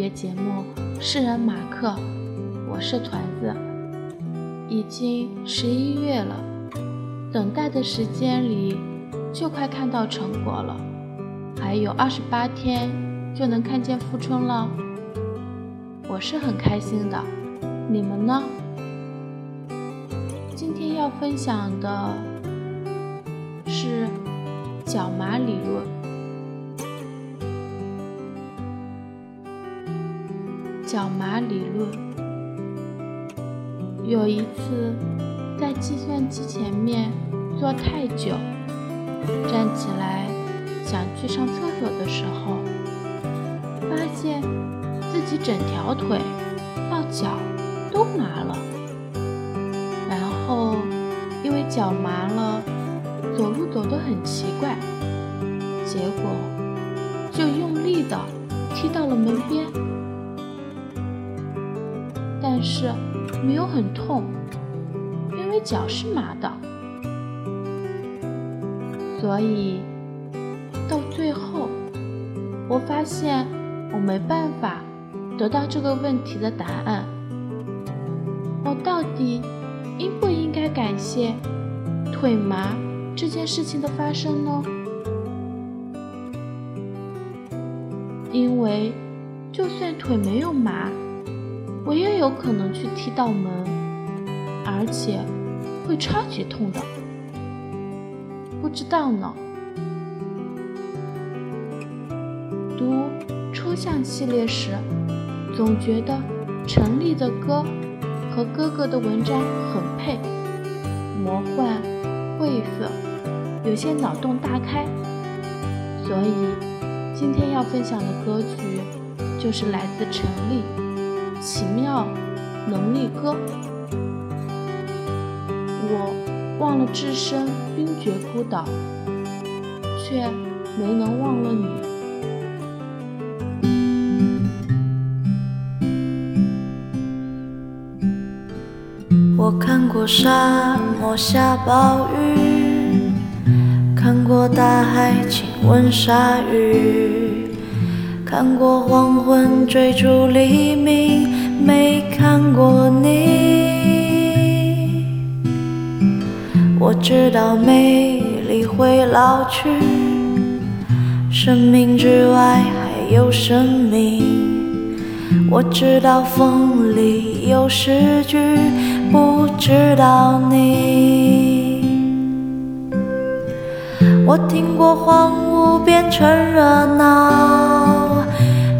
别节目《诗人马克》，我是团子。已经十一月了，等待的时间里就快看到成果了，还有二十八天就能看见复春了。我是很开心的，你们呢？今天要分享的是角马理论。角麻理论。有一次，在计算机前面坐太久，站起来想去上厕所的时候，发现自己整条腿到脚都麻了。然后因为脚麻了，走路走得很奇怪，结果就用力的踢到了门边。但是没有很痛，因为脚是麻的，所以到最后我发现我没办法得到这个问题的答案。我到底应不应该感谢腿麻这件事情的发生呢？因为就算腿没有麻。我也有可能去踢到门，而且会超级痛的。不知道呢。读抽象系列时，总觉得陈粒的歌和哥哥的文章很配，魔幻、晦涩，有些脑洞大开。所以今天要分享的歌曲就是来自陈粒。奇妙能力歌，我忘了置身冰绝孤岛，却没能忘了你。我看过沙漠下暴雨，看过大海亲吻鲨鱼。看过黄昏追逐黎明，没看过你。我知道美丽会老去，生命之外还有生命。我知道风里有诗句，不知道你。我听过荒芜变成热闹。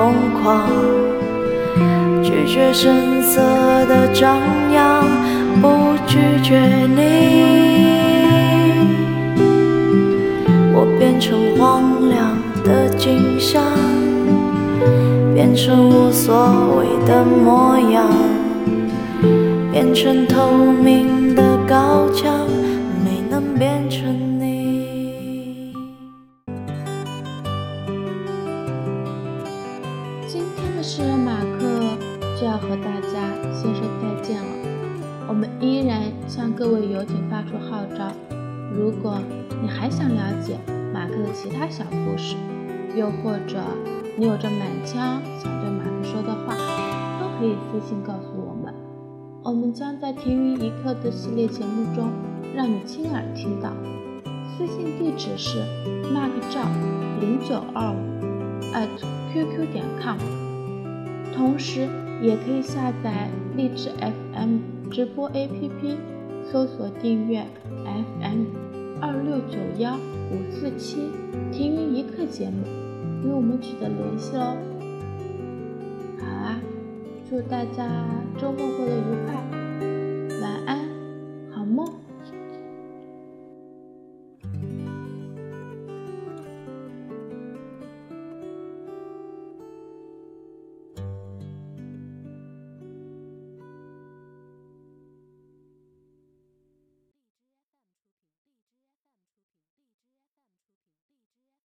疯狂，拒绝声色的张扬，不拒绝你。我变成荒凉的景象，变成无所谓的模样，变成透明的高墙。没能变成今天的诗人马克就要和大家先说再见了。我们依然向各位游艇发出号召：如果你还想了解马克的其他小故事，又或者你有着满腔想对马克说的话，都可以私信告诉我们。我们将在《停云一刻》的系列节目中。让你亲耳听到。私信地址是 mark 赵零九二五 at qq 点 com，同时也可以下载荔枝 FM 直播 APP，搜索订阅 FM 二六九幺五四七停云一刻节目，与我们取得联系哦。好啊，祝大家周末过得愉快。